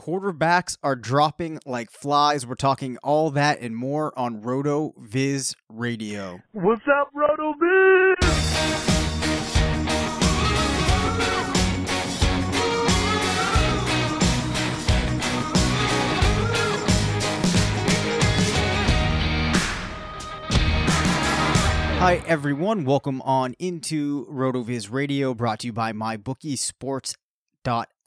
Quarterbacks are dropping like flies. We're talking all that and more on RotoViz Radio. What's up, RotoViz? Hi, everyone. Welcome on into RotoViz Radio, brought to you by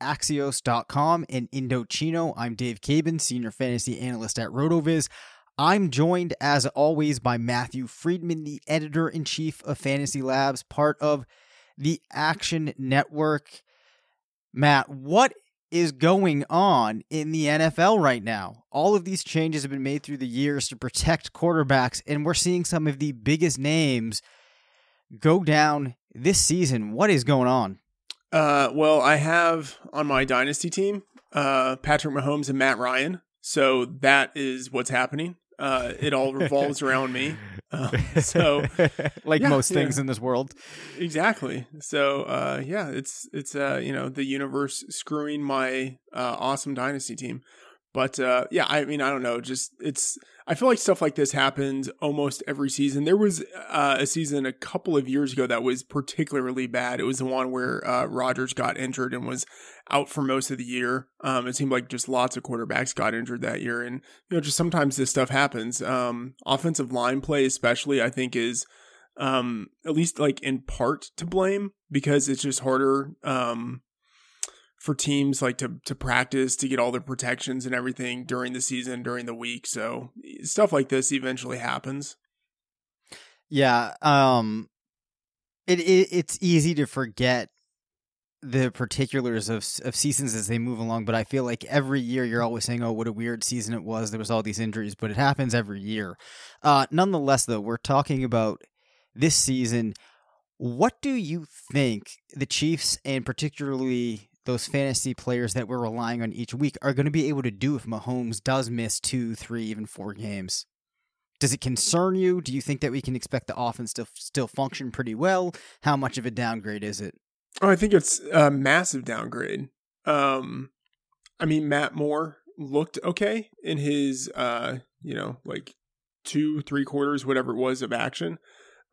MyBookieSports.axios.com and Indochino. I'm Dave Caban, Senior Fantasy Analyst at RotoViz. I'm joined, as always, by Matthew Freedman, the Editor in Chief of Fantasy Labs, part of the Action Network. Matt, what is going on in the NFL right now. All of these changes have been made through the years to protect quarterbacks, and we're seeing some of the biggest names go down this season. What is going on? Uh, well, I have on my dynasty team uh, Patrick Mahomes and Matt Ryan. So that is what's happening. Uh, it all revolves around me. Uh, so, like yeah, most yeah. things in this world, exactly. So, uh, yeah, it's it's uh, you know the universe screwing my uh, awesome dynasty team. But uh, yeah, I mean, I don't know. Just it's. I feel like stuff like this happens almost every season. There was uh, a season a couple of years ago that was particularly bad. It was the one where uh, Rodgers got injured and was out for most of the year. Um, it seemed like just lots of quarterbacks got injured that year, and you know, just sometimes this stuff happens. Um, offensive line play, especially, I think is um, at least like in part to blame because it's just harder. Um, for teams like to to practice to get all their protections and everything during the season during the week so stuff like this eventually happens yeah. Um, it, it it's easy to forget the particulars of of seasons as they move along, but I feel like every year you're always saying, "Oh, what a weird season it was." There was all these injuries, but it happens every year. Uh, nonetheless, though, we're talking about this season. What do you think the Chiefs and particularly those fantasy players that we're relying on each week are going to be able to do if Mahomes does miss two, three, even four games? Does it concern you? Do you think that we can expect the offense to still function pretty well? How much of a downgrade is it? oh i think it's a massive downgrade um i mean matt moore looked okay in his uh you know like two three quarters whatever it was of action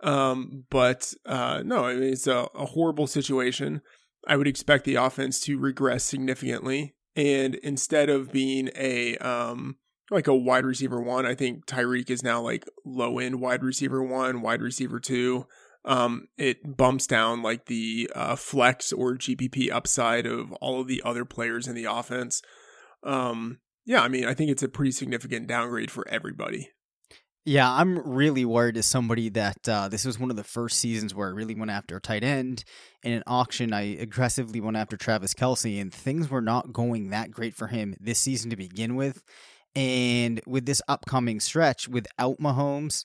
um but uh no I mean, it's a, a horrible situation I would expect the offense to regress significantly. And instead of being a um like a wide receiver one, I think Tyreek is now like low end wide receiver one, wide receiver two. Um, it bumps down like the uh, flex or GPP upside of all of the other players in the offense. Um, yeah, I mean, I think it's a pretty significant downgrade for everybody. Yeah, I'm really worried as somebody that uh, this was one of the first seasons where I really went after a tight end. In an auction, I aggressively went after Travis Kelce, and things were not going that great for him this season to begin with. And with this upcoming stretch without Mahomes,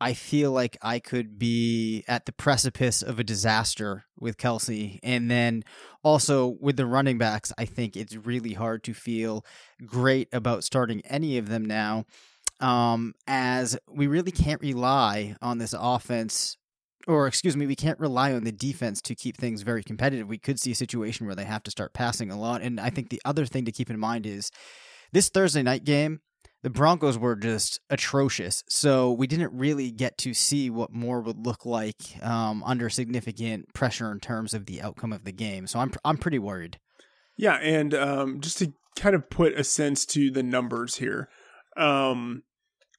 I feel like I could be at the precipice of a disaster with Kelsey. And then also with the running backs, I think it's really hard to feel great about starting any of them now um, as we really can't rely on this offense, or excuse me, we can't rely on the defense to keep things very competitive. We could see a situation where they have to start passing a lot. And I think the other thing to keep in mind is this Thursday night game. The Broncos were just atrocious, so we didn't really get to see what Moore would look like um, under significant pressure in terms of the outcome of the game. So I'm I'm pretty worried. Yeah, and um, just to kind of put a sense to the numbers here, um,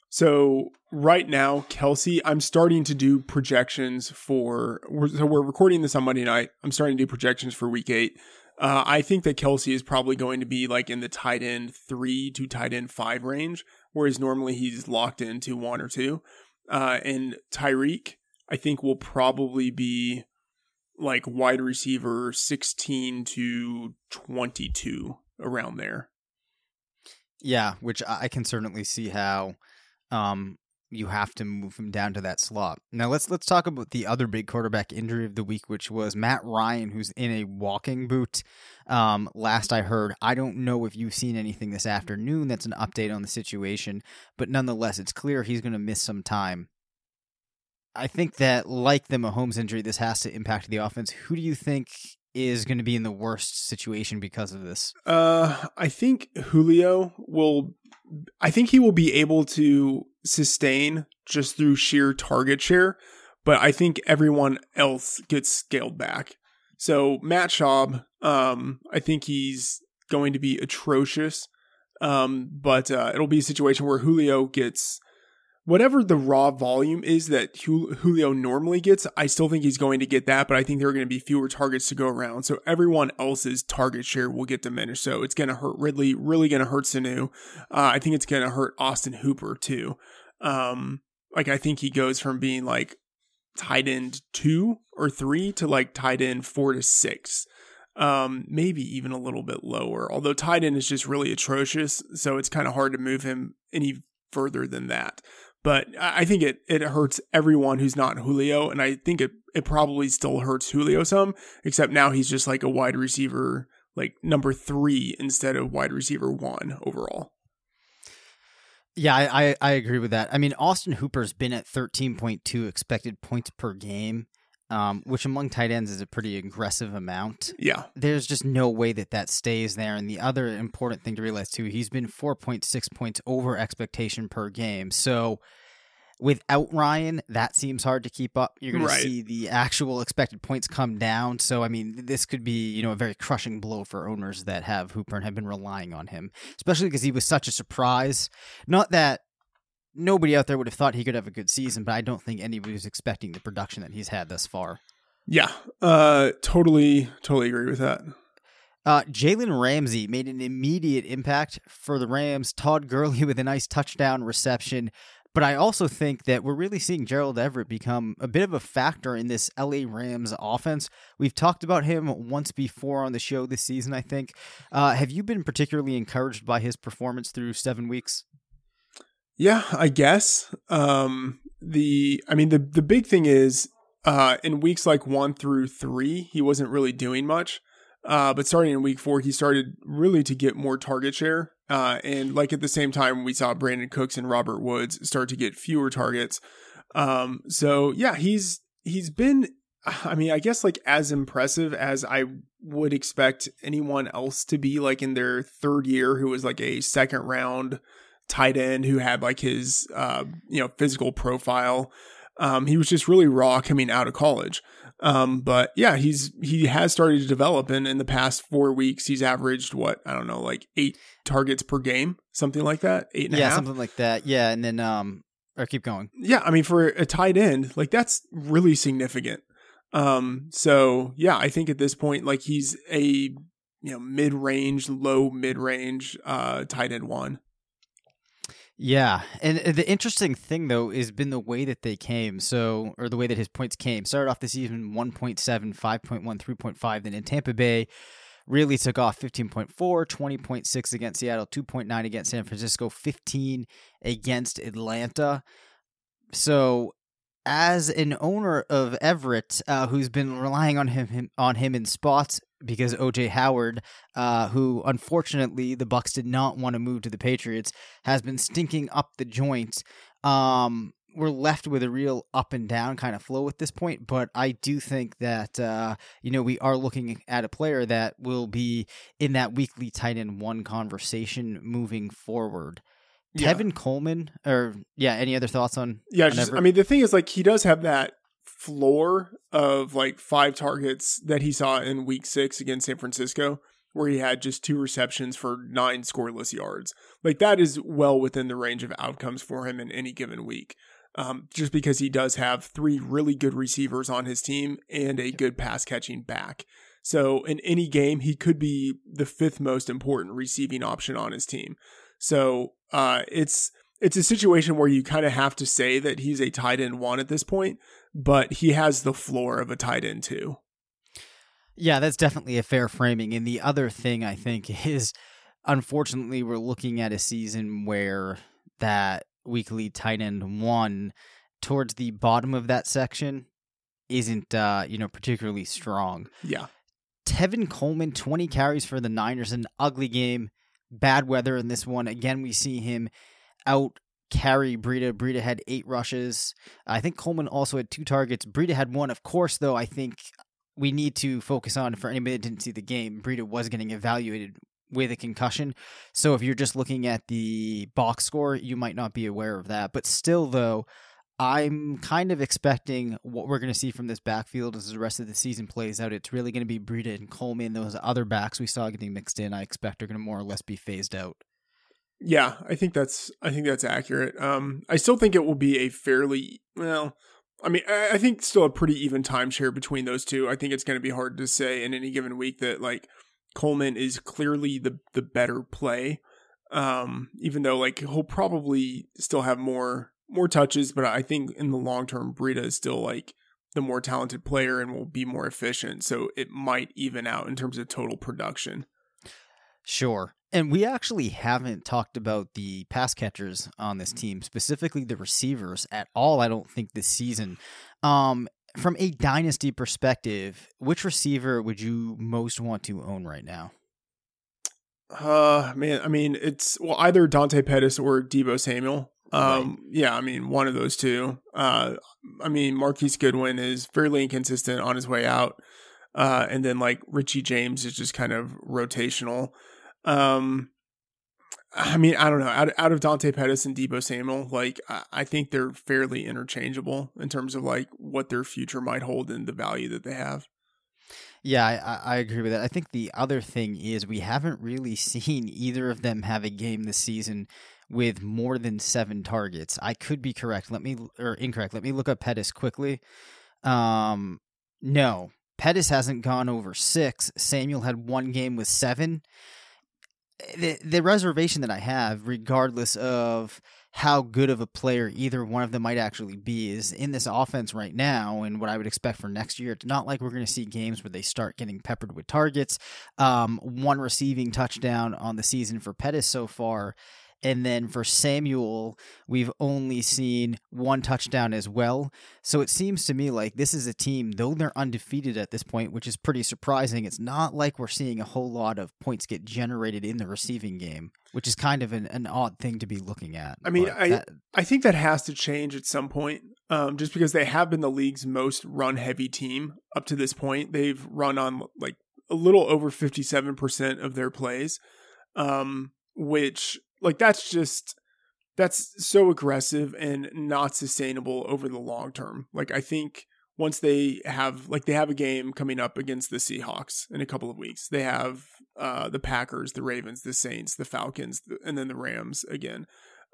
so right now, Kelce, I'm starting to do projections for. So we're recording this on Monday night. I'm starting to do projections for Week Eight. Uh, I think that Kelce is probably going to be like in the tight end three to tight end five range, whereas normally he's locked into one or two. Uh, and Tyreek, I think will probably be like wide receiver 16 to 22 around there. Yeah, which I can certainly see how um, you have to move him down to that slot. Now let's let's talk about the other big quarterback injury of the week, which was Matt Ryan, who's in a walking boot. Um, last I heard, I don't know if you've seen anything this afternoon that's an update on the situation, but nonetheless, it's clear he's going to miss some time. I think that, like the Mahomes injury, this has to impact the offense. Who do you think is going to be in the worst situation because of this? Uh, I think Julio will. I think he will be able to sustain just through sheer target share, but I think everyone else gets scaled back. So Matt Schaub, um, I think he's going to be atrocious. Um, but uh, it'll be a situation where Julio gets whatever the raw volume is that Julio normally gets, I still think he's going to get that, but I think there are going to be fewer targets to go around. So everyone else's target share will get diminished. So it's going to hurt Ridley, really going to hurt Sanu. Uh, I think it's going to hurt Austin Hooper too. Um, like I think he goes from being like tight end two or three to like tight end four to six. Um, maybe even a little bit lower, although tight end is just really atrocious. So it's kind of hard to move him any further than that but I think it it hurts everyone who's not Julio, and I think it it probably still hurts Julio some, except now he's just like a wide receiver, like number three instead of wide receiver one overall. Yeah, I, I, I agree with that. I mean, Austin Hooper's been at thirteen point two expected points per game, um, which among tight ends is a pretty aggressive amount. Yeah, there's just no way that that stays there. And the other important thing to realize too, he's been four point six points over expectation per game. So Without Ryan, that seems hard to keep up. You're going right. to see the actual expected points come down. So, I mean, this could be, you know, a very crushing blow for owners that have Hooper and have been relying on him, especially because he was such a surprise. Not that nobody out there would have thought he could have a good season, but I don't think anybody was expecting the production that he's had thus far. Yeah, uh, totally, totally agree with that. Uh, Jalen Ramsey made an immediate impact for the Rams. Todd Gurley with a nice touchdown reception. But I also think that we're really seeing Gerald Everett become a bit of a factor in this LA Rams offense. We've talked about him once before on the show this season, I think. Uh, have you been particularly encouraged by his performance through seven weeks? Yeah, I guess. Um, the I mean the the big thing is uh, in weeks like one through three, he wasn't really doing much. Uh, but starting in week four, he started really to get more target share. Uh, and like at the same time, we saw Brandin Cooks and Robert Woods start to get fewer targets. Um, so yeah, he's he's been, I mean, I guess like as impressive as I would expect anyone else to be, like in their third year, who was like a second round tight end who had like his uh, you know physical profile. Um, he was just really raw coming out of college. Um, but yeah, he's he has started to develop, and in the past four weeks, he's averaged what I don't know, like eight targets per game, something like that, eight and yeah, half. something like that. Yeah, and then um, or keep going. Yeah, I mean for a tight end, like that's really significant. Um, so yeah, I think at this point, like he's a you know mid range, low mid range, uh, tight end one. Yeah, and uh, the interesting thing though has been the way that they came. So, or the way that his points came. Started off the season 1.7, 5.1, 3.5. Then in Tampa Bay, really took off 15.4, 20.6 against Seattle, 2.9 against San Francisco, 15 against Atlanta. So, as an owner of Everett, uh, who's been relying on him, him on him in spots because OJ Howard, uh, who unfortunately the Bucs did not want to move to the Patriots, has been stinking up the joint. Um, we're left with a real up and down kind of flow at this point, but I do think that uh, you know we are looking at a player that will be in that weekly tight end one conversation moving forward. Yeah. Tevin Coleman, or yeah, any other thoughts on? Yeah, on just, I mean, the thing is, like, he does have that floor of like five targets that he saw in week six against San Francisco, where he had just two receptions for nine scoreless yards. Like, that is well within the range of outcomes for him in any given week. Um, just because he does have three really good receivers on his team and a good pass catching back. So, in any game, he could be the fifth most important receiving option on his team. So, uh, it's it's a situation where you kind of have to say that he's a tight end one at this point, but he has the floor of a tight end two. Yeah, that's definitely a fair framing. And the other thing I think is, unfortunately, we're looking at a season where that weekly tight end one towards the bottom of that section isn't, uh, you know, particularly strong. Yeah. Tevin Coleman, 20 carries for the Niners, an ugly game, bad weather in this one. Again, we see him out carry Breida. Breida had eight rushes. I think Coleman also had two targets. Breida had one. Of course, though, I think we need to focus on for anybody that didn't see the game, Breida was getting evaluated with a concussion. So if you're just looking at the box score, you might not be aware of that. But still, though, I'm kind of expecting what we're going to see from this backfield as the rest of the season plays out. It's really going to be Breida and Coleman. Those other backs we saw getting mixed in, I expect are going to more or less be phased out. Yeah, I think that's I think that's accurate. Um, I still think it will be a fairly well. I mean, I I think still a pretty even timeshare between those two. I think it's going to be hard to say in any given week that like Coleman is clearly the the better play. Um, even though like he'll probably still have more more touches, but I think in the long term, Breida is still like the more talented player and will be more efficient. So it might even out in terms of total production. Sure. And we actually haven't talked about the pass catchers on this team, specifically the receivers at all, I don't think this season. Um, from a dynasty perspective, which receiver would you most want to own right now? Uh man, I mean it's well either Dante Pettis or Deebo Samuel. Um yeah, I mean one of those two. Uh I mean Marquise Goodwin is fairly inconsistent on his way out. Uh and then like Richie James is just kind of rotational. Um I mean, I don't know. Out, out of Dante Pettis and Deebo Samuel, like I, I think they're fairly interchangeable in terms of like what their future might hold and the value that they have. Yeah, I, I agree with that. I think the other thing is we haven't really seen either of them have a game this season with more than seven targets. I could be correct. Let me or incorrect. Let me look up Pettis quickly. Um, no, Pettis hasn't gone over six. Samuel had one game with seven. The the reservation that I have, regardless of how good of a player either one of them might actually be is in this offense right now and what I would expect for next year. It's not like we're going to see games where they start getting peppered with targets. Um, one receiving touchdown on the season for Pettis so far. And then for Samuel, we've only seen one touchdown as well. So it seems to me like this is a team, though they're undefeated at this point, which is pretty surprising. It's not like we're seeing a whole lot of points get generated in the receiving game, which is kind of an, an odd thing to be looking at. I mean, But I that- I think that has to change at some point. Um, just because they have been the league's most run heavy team up to this point. They've run on like a little over 57% of their plays. Um, which like that's just that's so aggressive and not sustainable over the long term. Like I think once they have like they have a game coming up against the Seahawks in a couple of weeks. They have uh the Packers, the Ravens, the Saints, the Falcons, and then the Rams again.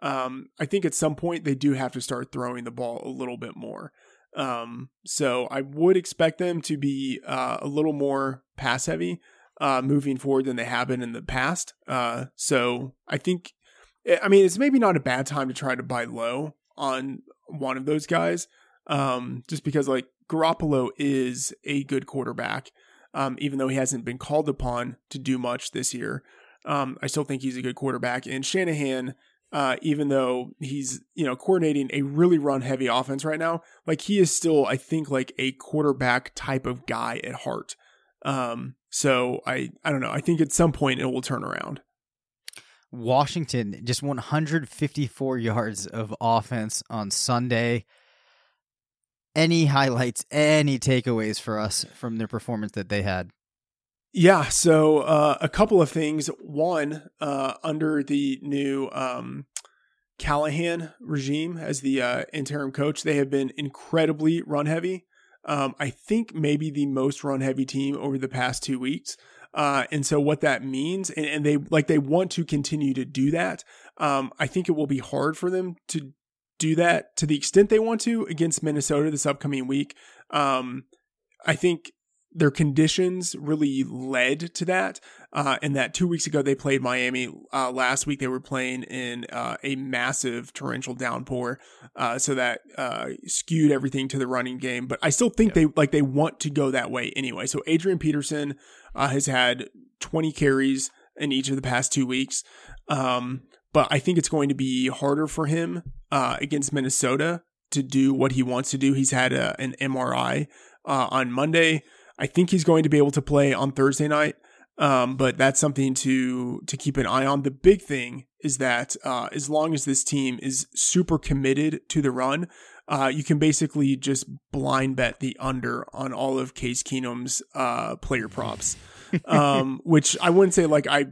Um I think at some point they do have to start throwing the ball a little bit more. Um so I would expect them to be uh a little more pass heavy uh moving forward than they have been in the past. Uh so I think I mean, it's maybe not a bad time to try to buy low on one of those guys, um, just because like Garoppolo is a good quarterback, um, even though he hasn't been called upon to do much this year. Um, I still think he's a good quarterback, and Shanahan. Uh, even though he's you know coordinating a really run heavy offense right now, like he is still I think like a quarterback type of guy at heart. Um, so I I don't know. I think at some point it will turn around. Washington just 154 yards of offense on Sunday. Any highlights, any takeaways for us from their performance that they had? Yeah, so uh, a couple of things. One, uh, under the new um, Callahan regime as the uh, interim coach, they have been incredibly run heavy. Um, I think maybe the most run heavy team over the past two weeks. Uh, and so what that means, and, and, they like they want to continue to do that. Um, I think it will be hard for them to do that to the extent they want to against Minnesota this upcoming week. Um, I think their conditions really led to that. Uh, and that two weeks ago they played Miami. Uh, last week they were playing in uh, a massive torrential downpour, uh, so that uh, skewed everything to the running game. But I still think yeah. they like they want to go that way anyway. So Adrian Peterson uh, has had 20 carries in each of the past two weeks. Um, but I think it's going to be harder for him against Minnesota to do what he wants to do. He's had a, an MRI on Monday. I think he's going to be able to play on Thursday night. Um, but that's something to to keep an eye on. The big thing is that uh, as long as this team is super committed to the run, uh, you can basically just blind bet the under on all of Case Keenum's uh, player props, um, which I wouldn't say like I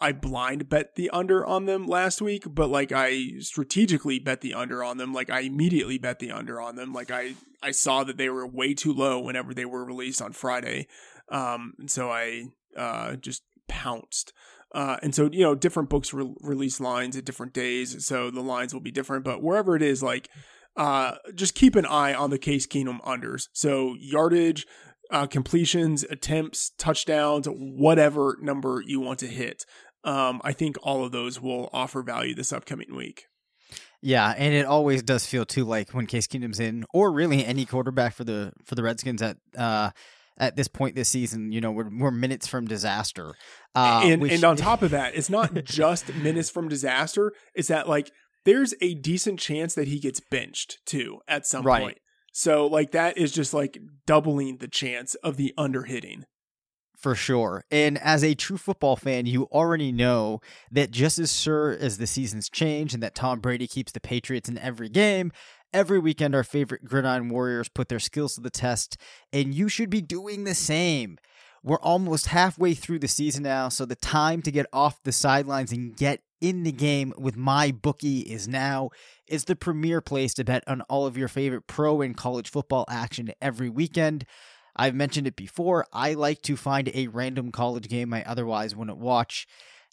I blind bet the under on them last week, but like I strategically bet the under on them. Like I immediately bet the under on them. Like I I saw that they were way too low whenever they were released on Friday, um, and so I uh, just pounced. Uh, and so you know, different books re- release lines at different days, so the lines will be different. But wherever it is, like uh, just keep an eye on the Case Keenum unders. So yardage, uh, completions, attempts, touchdowns, whatever number you want to hit um, I think all of those will offer value this upcoming week. Yeah, and it always does feel too like when Case Keenum's in, or really any quarterback for the for the Redskins at uh, at this point this season. You know, we're we're minutes from disaster. Uh, and which... and on top of that, it's not just minutes from disaster. It's that like there's a decent chance that he gets benched too at some right. point. So like that is just like doubling the chance of the under hitting for sure. And as a true football fan, you already know that just as sure as the seasons change and that Tom Brady keeps the Patriots in every game, every weekend our favorite gridiron warriors put their skills to the test, and you should be doing the same. We're almost halfway through the season now, so the time to get off the sidelines and get in the game with MyBookie is now. It's the premier place to bet on all of your favorite pro and college football action every weekend. I've mentioned it before. I like to find a random college game I otherwise wouldn't watch.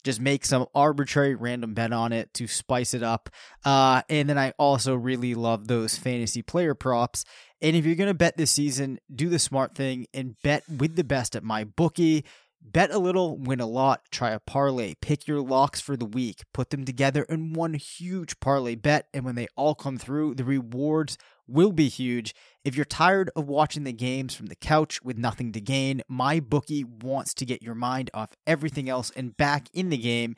Just make some arbitrary random bet on it to spice it up. Uh, and then I also really love those fantasy player props. And if you're going to bet this season, do the smart thing and bet with the best at MyBookie. Bet a little, win a lot, try a parlay, pick your locks for the week, put them together in one huge parlay bet, and when they all come through, the rewards will be huge. If you're tired of watching the games from the couch with nothing to gain, MyBookie wants to get your mind off everything else and back in the game.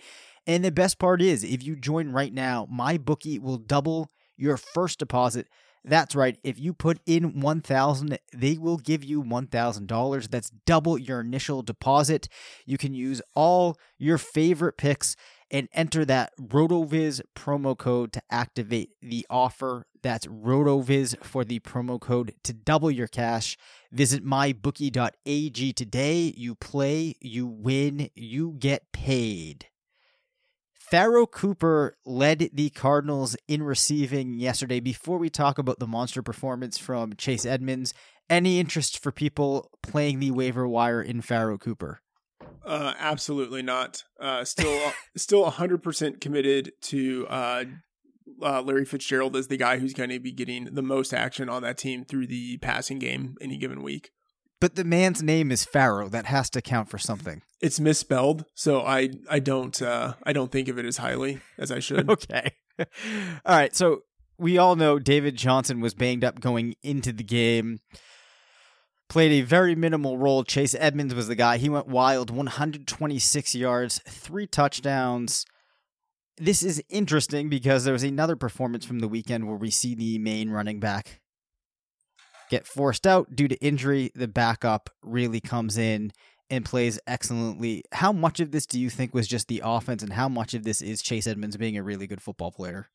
And the best part is, if you join right now, MyBookie will double your first deposit that's right. If you put in 1000, they will give you $1,000. That's double your initial deposit. You can use all your favorite picks and enter that RotoViz promo code to activate the offer. That's RotoViz for the promo code to double your cash. Visit mybookie.ag today. You play, you win, you get paid. Pharoh Cooper led the Cardinals in receiving yesterday. Before we talk about the monster performance from Chase Edmonds, any interest for people playing the waiver wire in Pharoh Cooper? Uh, absolutely not. Uh, still, still hundred percent committed to uh, uh, Larry Fitzgerald as the guy who's going to be getting the most action on that team through the passing game any given week. But the man's name is Pharaoh. That has to count for something. It's misspelled, so I I don't uh, I don't think of it as highly as I should. okay. all right. So we all know David Johnson was banged up going into the game. Played a very minimal role. Chase Edmonds was the guy. He went wild, 126 yards, three touchdowns. This is interesting because there was another performance from the weekend where we see the main running back get forced out due to injury. The backup really comes in and plays excellently. How much of this do you think was just the offense, and how much of this is Chase Edmonds being a really good football player?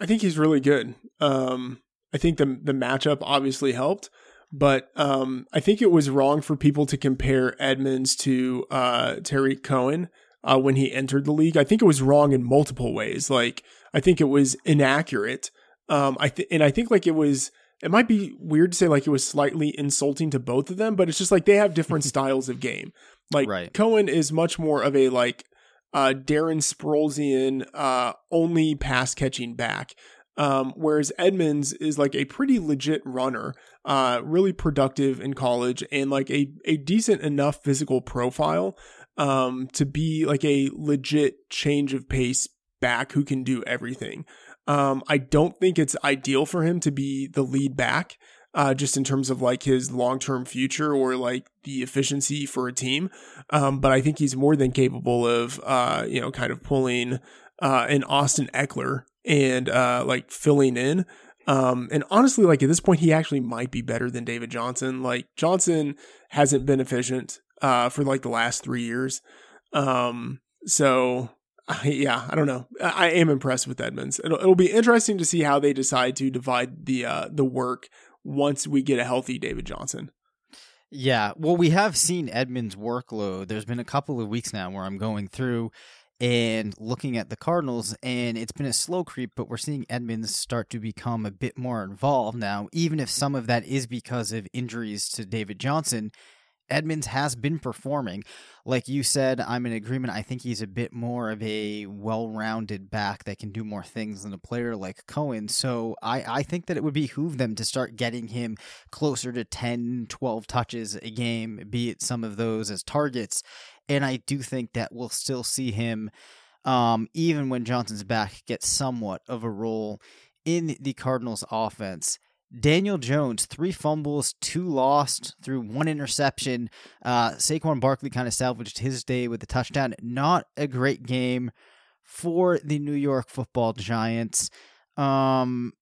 I think he's really good. Um, I think the the matchup obviously helped, but um, I think it was wrong for people to compare Edmonds to uh, Cohen uh, when he entered the league. I think it was wrong in multiple ways. Like I think it was inaccurate. Um, I th- and I think like it was. It might be weird to say like it was slightly insulting to both of them, but it's just like they have different styles of game. Like Right. Cohen is much more of a like uh, Darren Sproulsian uh, only pass catching back. Um, whereas Edmonds is like a pretty legit runner, uh, really productive in college and like a, a decent enough physical profile um, to be like a legit change of pace back who can do everything. Um, I don't think it's ideal for him to be the lead back, uh, just in terms of like his long term future or like the efficiency for a team. Um, but I think he's more than capable of, uh, you know, kind of pulling uh, an Austin Ekeler and uh, like filling in. Um, and honestly, like at this point, he actually might be better than David Johnson. Like Johnson hasn't been efficient uh, for like the last three years. Um, so yeah, I don't know. I, am impressed with Edmonds. It'll, it'll be interesting to see how they decide to divide the uh, the work once we get a healthy David Johnson. Yeah, well, we have seen Edmonds' workload. There's been a couple of weeks now where I'm going through and looking at the Cardinals, and it's been a slow creep, but we're seeing Edmonds start to become a bit more involved now, even if some of that is because of injuries to David Johnson. Edmonds has been performing. Like you said, I'm in agreement. I think he's a bit more of a well rounded back that can do more things than a player like Cohen. So I, I think that it would behoove them to start getting him closer to 10, 12 touches a game, be it some of those as targets. And I do think that we'll still see him, um, even when Johnson's back, get somewhat of a role in the Cardinals offense. Daniel Jones, three fumbles, two lost through one interception. Uh, Saquon Barkley kind of salvaged his day with a touchdown. Not a great game for the New York football Giants. Um,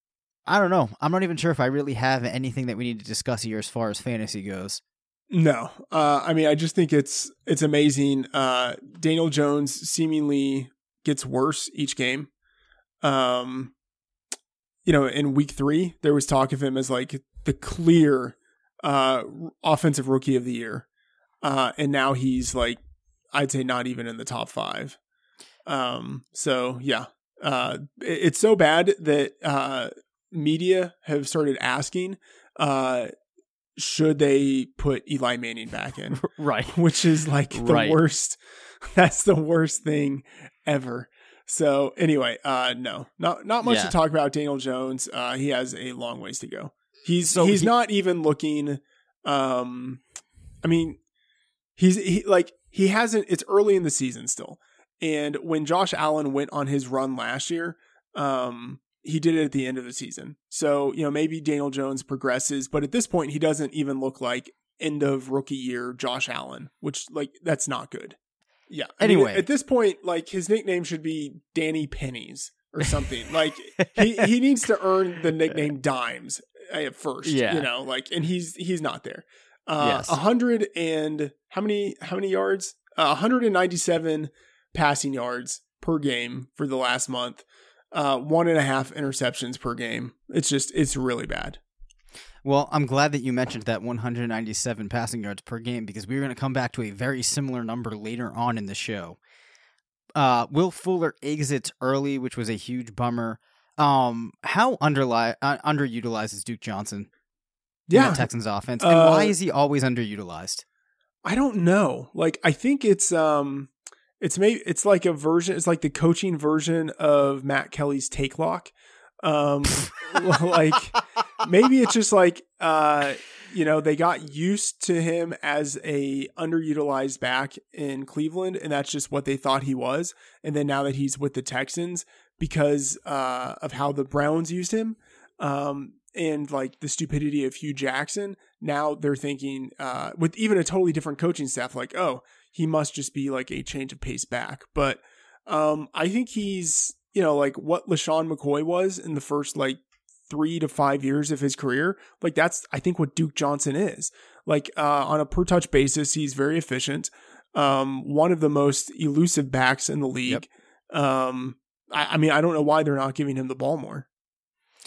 I don't know. I'm not even sure if I really have anything that we need to discuss here as far as fantasy goes. No, uh, I mean, I just think it's it's amazing. Uh, Daniel Jones seemingly gets worse each game. Um, you know, in week three, there was talk of him as like the clear uh, offensive rookie of the year, uh, and now he's like, I'd say not even in the top five. Um, so yeah, uh, it- it's so bad that uh, media have started asking. Uh, should they put Eli Manning back in? Right. Which is like the Right. worst. That's the worst thing ever. So anyway, uh, no, not not much Yeah. to talk about. Daniel Jones, uh, he has a long ways to go. He's So he's he- not even looking. Um, I mean, he's he, like he hasn't. It's early in the season still, and when Josh Allen went on his run last year, um, he did it at the end of the season. So you know maybe Daniel Jones progresses, but at this point he doesn't even look like end of rookie year Josh Allen, which like that's not good. Yeah. I mean, Anyway. at this point, like his nickname should be Danny Pennies or something. like he he needs to earn the nickname Dimes at first. Yeah. You know, like and he's he's not there. Uh, Yes. a hundred and how many how many yards? Uh, 197 passing yards per game for the last month. Uh, one and a half interceptions per game. It's just it's really bad. Well, I'm glad that you mentioned that 197 passing yards per game because we are going to come back to a very similar number later on in the show. Uh, Will Fuller exits early, which was a huge bummer. Um, how underli- uh, underutilized is Duke Johnson in Yeah, the Texans offense, and Uh, why is he always underutilized? I don't know. Like I think it's um it's maybe it's like a version it's like the coaching version of Matt Kelly's take lock. Um like maybe it's just like uh you know, they got used to him as a underutilized back in Cleveland, and that's just what they thought he was. And then now that he's with the Texans, because uh, of how the Browns used him, um, and like the stupidity of Hue Jackson, now they're thinking uh, with even a totally different coaching staff, like, oh, he must just be like a change of pace back. But um, I think he's you know like what LeSean McCoy was in the first like three to five years of his career. Like that's I think what Duke Johnson is. Like uh, on a per touch basis, he's very efficient. Um, one of the most elusive backs in the league. Yep. Um, I, I, mean, I don't know why they're not giving him the ball more.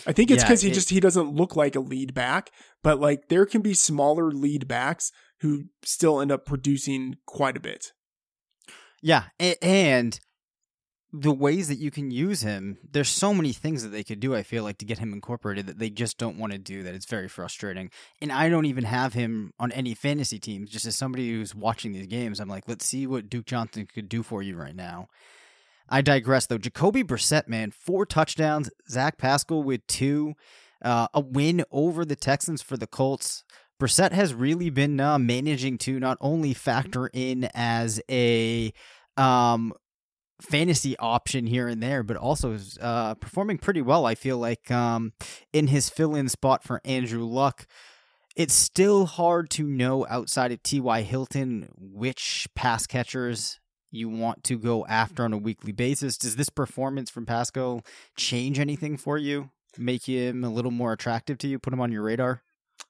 I think it's because yeah, he it, just he doesn't look like a lead back, but like there can be smaller lead backs who still end up producing quite a bit. Yeah, and the ways that you can use him, there's so many things that they could do, I feel like, to get him incorporated that they just don't want to do that it's very frustrating. And I don't even have him on any fantasy teams. Just as somebody who's watching these games, I'm like, let's see what Duke Johnson could do for you right now. I digress though. Jacoby Brissett, man, four touchdowns. Zach Pascal with two. Uh, a win over the Texans for the Colts. Brissett has really been uh, managing to not only factor in as a um, fantasy option here and there, but also uh, performing pretty well. I feel like um, in his fill-in spot for Andrew Luck. It's still hard to know outside of T.Y. Hilton which pass catchers you want to go after on a weekly basis. Does this performance from Pascal change anything for you? Make him a little more attractive to you? Put him on your radar?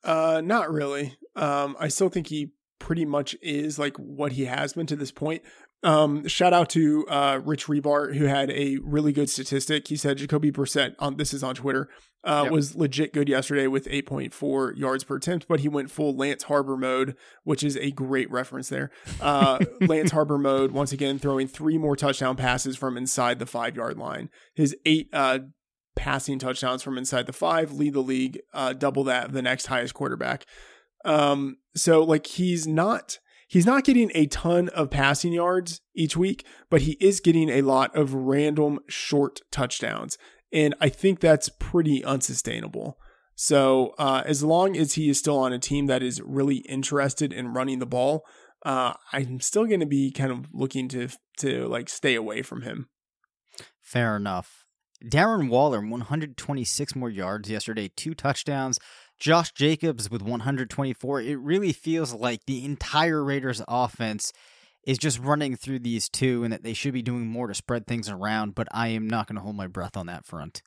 Uh, not really. Um, I still think he pretty much is like what he has been to this point. Um, shout out to uh, Rich Hribar who had a really good statistic. He said Jacoby Brissett on this is on Twitter uh, yep. was legit good yesterday with 8.4 yards per attempt, but he went full Lance Harbor mode, which is a great reference there. Uh, Lance Harbor mode once again throwing three more touchdown passes from inside the five yard line. His eight uh, passing touchdowns from inside the five lead the league, uh, double that the next highest quarterback. Um, so like he's not he's not getting a ton of passing yards each week, but he is getting a lot of random short touchdowns. And I think that's pretty unsustainable. So uh, as long as he is still on a team that is really interested in running the ball, uh, I'm still going to be kind of looking to to like stay away from him. Fair enough. Darren Waller, 126 more yards yesterday, two touchdowns. Josh Jacobs with 124. It really feels like the entire Raiders offense is just running through these two and that they should be doing more to spread things around, but I am not going to hold my breath on that front.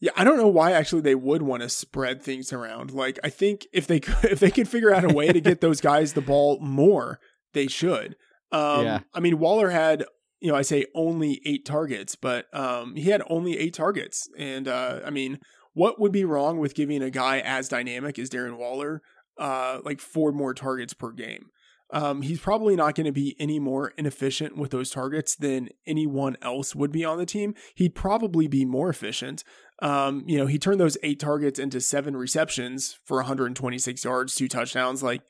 Yeah, I don't know why actually they would want to spread things around. Like I think if they could, if they could figure out a way to get those guys the ball more, they should. Um, yeah. I mean, Waller had you know I say only eight targets, but um, he had only eight targets, and uh, I mean what would be wrong with giving a guy as dynamic as Darren Waller uh, like four more targets per game? Um, he's probably not going to be any more inefficient with those targets than anyone else would be on the team. He'd probably be more efficient. Um, you know, he turned those eight targets into seven receptions for 126 yards, two touchdowns. Like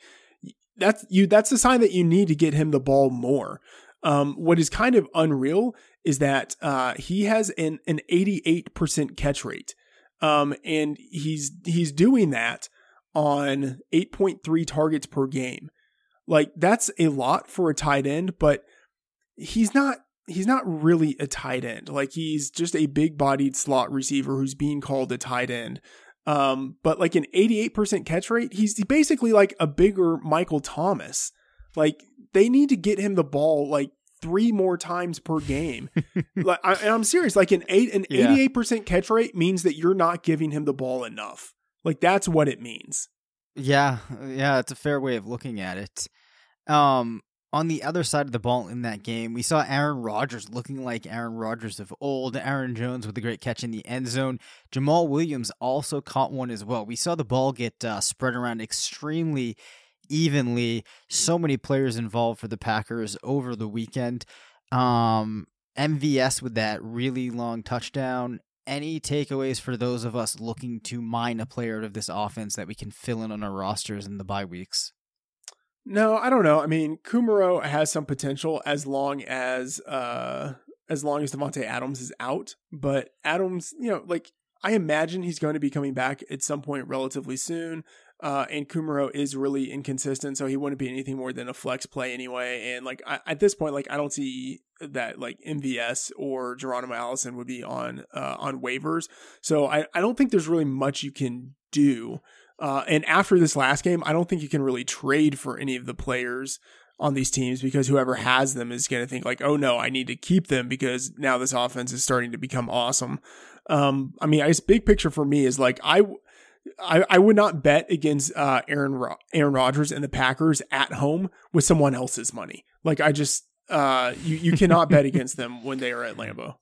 that's you. That's a sign that you need to get him the ball more. Um, what is kind of unreal is that uh, he has an an 88% catch rate. Um, and he's he's doing that on 8.3 targets per game. Like that's a lot for a tight end, but he's not he's not really a tight end. Like he's just a big-bodied slot receiver who's being called a tight end. Um, but like an 88% catch rate, he's basically like a bigger Michael Thomas. Like they need to get him the ball like three more times per game. like, I, am serious. Like an eight, an eighty-eight percent catch rate means that you're not giving him the ball enough. Like that's what it means. Yeah, yeah, it's a fair way of looking at it. Um, on the other side of the ball in that game, we saw Aaron Rodgers looking like Aaron Rodgers of old. Aaron Jones with a great catch in the end zone. Jamaal Williams also caught one as well. We saw the ball get uh, spread around extremely evenly. So many players involved for the Packers over the weekend. Um, MVS with that really long touchdown. Any takeaways for those of us looking to mine a player out of this offense that we can fill in on our rosters in the bye weeks? No, I don't know. I mean, Kumerow has some potential as long as uh as long as Davante Adams is out. But Adams, you know, like I imagine he's going to be coming back at some point relatively soon. Uh, and Kumerow is really inconsistent, so he wouldn't be anything more than a flex play anyway. And like I, at this point, like I don't see that like MVS or Geronimo Allison would be on uh, on waivers. So I, I don't think there's really much you can do. Uh, and after this last game, I don't think you can really trade for any of the players on these teams because whoever has them is going to think like, oh no, I need to keep them because now this offense is starting to become awesome. Um, I mean, I guess big picture for me is like I I, I would not bet against uh, Aaron Ro- Aaron Rodgers and the Packers at home with someone else's money. Like I just uh, you you cannot bet against them when they are at Lambeau.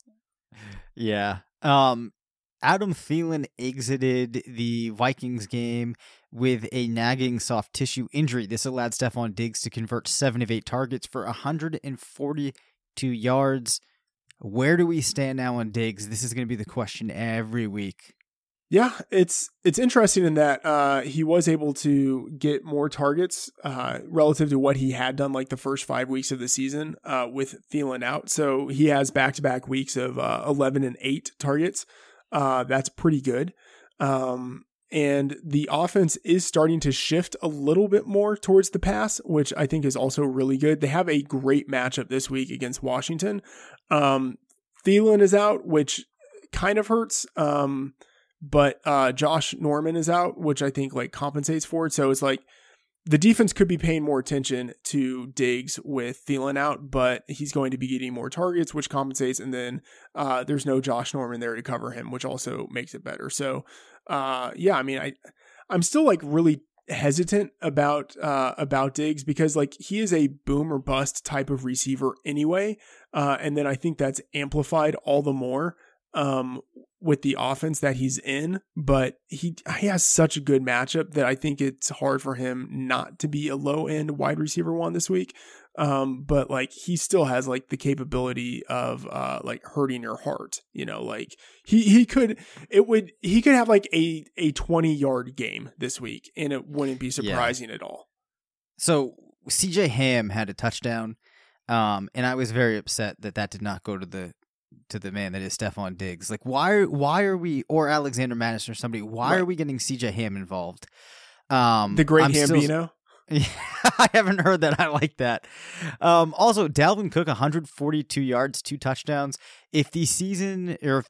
Yeah. Um, Adam Thielen exited the Vikings game with a nagging soft tissue injury. This allowed Stefon Diggs to convert seven of eight targets for 142 yards. Where do we stand now on Diggs? This is going to be the question every week. Yeah, it's it's interesting in that uh, he was able to get more targets uh, relative to what he had done like the first five weeks of the season uh, with Thielen out. So he has back to back weeks of uh, eleven and eight targets. Uh, that's pretty good. Um, and the offense is starting to shift a little bit more towards the pass, which I think is also really good. They have a great matchup this week against Washington. Um, Thielen is out, which kind of hurts. Um, but uh, Josh Norman is out, which I think like compensates for it. So it's like the defense could be paying more attention to Diggs with Thielen out, but he's going to be getting more targets, which compensates. And then uh, there's no Josh Norman there to cover him, which also makes it better. So uh, yeah, I mean, I I'm still like really hesitant about uh, about Diggs because like he is a boom or bust type of receiver anyway, uh, and then I think that's amplified all the more um, with the offense that he's in, but he he has such a good matchup that I think it's hard for him not to be a low end wide receiver one this week. Um, but like he still has like the capability of uh like hurting your heart, you know, like he he could it would he could have like a a 20 yard game this week and it wouldn't be surprising yeah. at all. So CJ Ham had a touchdown um and I was very upset that that did not go to the to the man that is Stefon Diggs. Like why why are we or Alexander Mattison or somebody why right. are we getting CJ Ham involved? Um The great I'm Hambino. Still, I haven't heard that. I like that. Um, also, Dalvin Cook, 142 yards, two touchdowns. If the season or if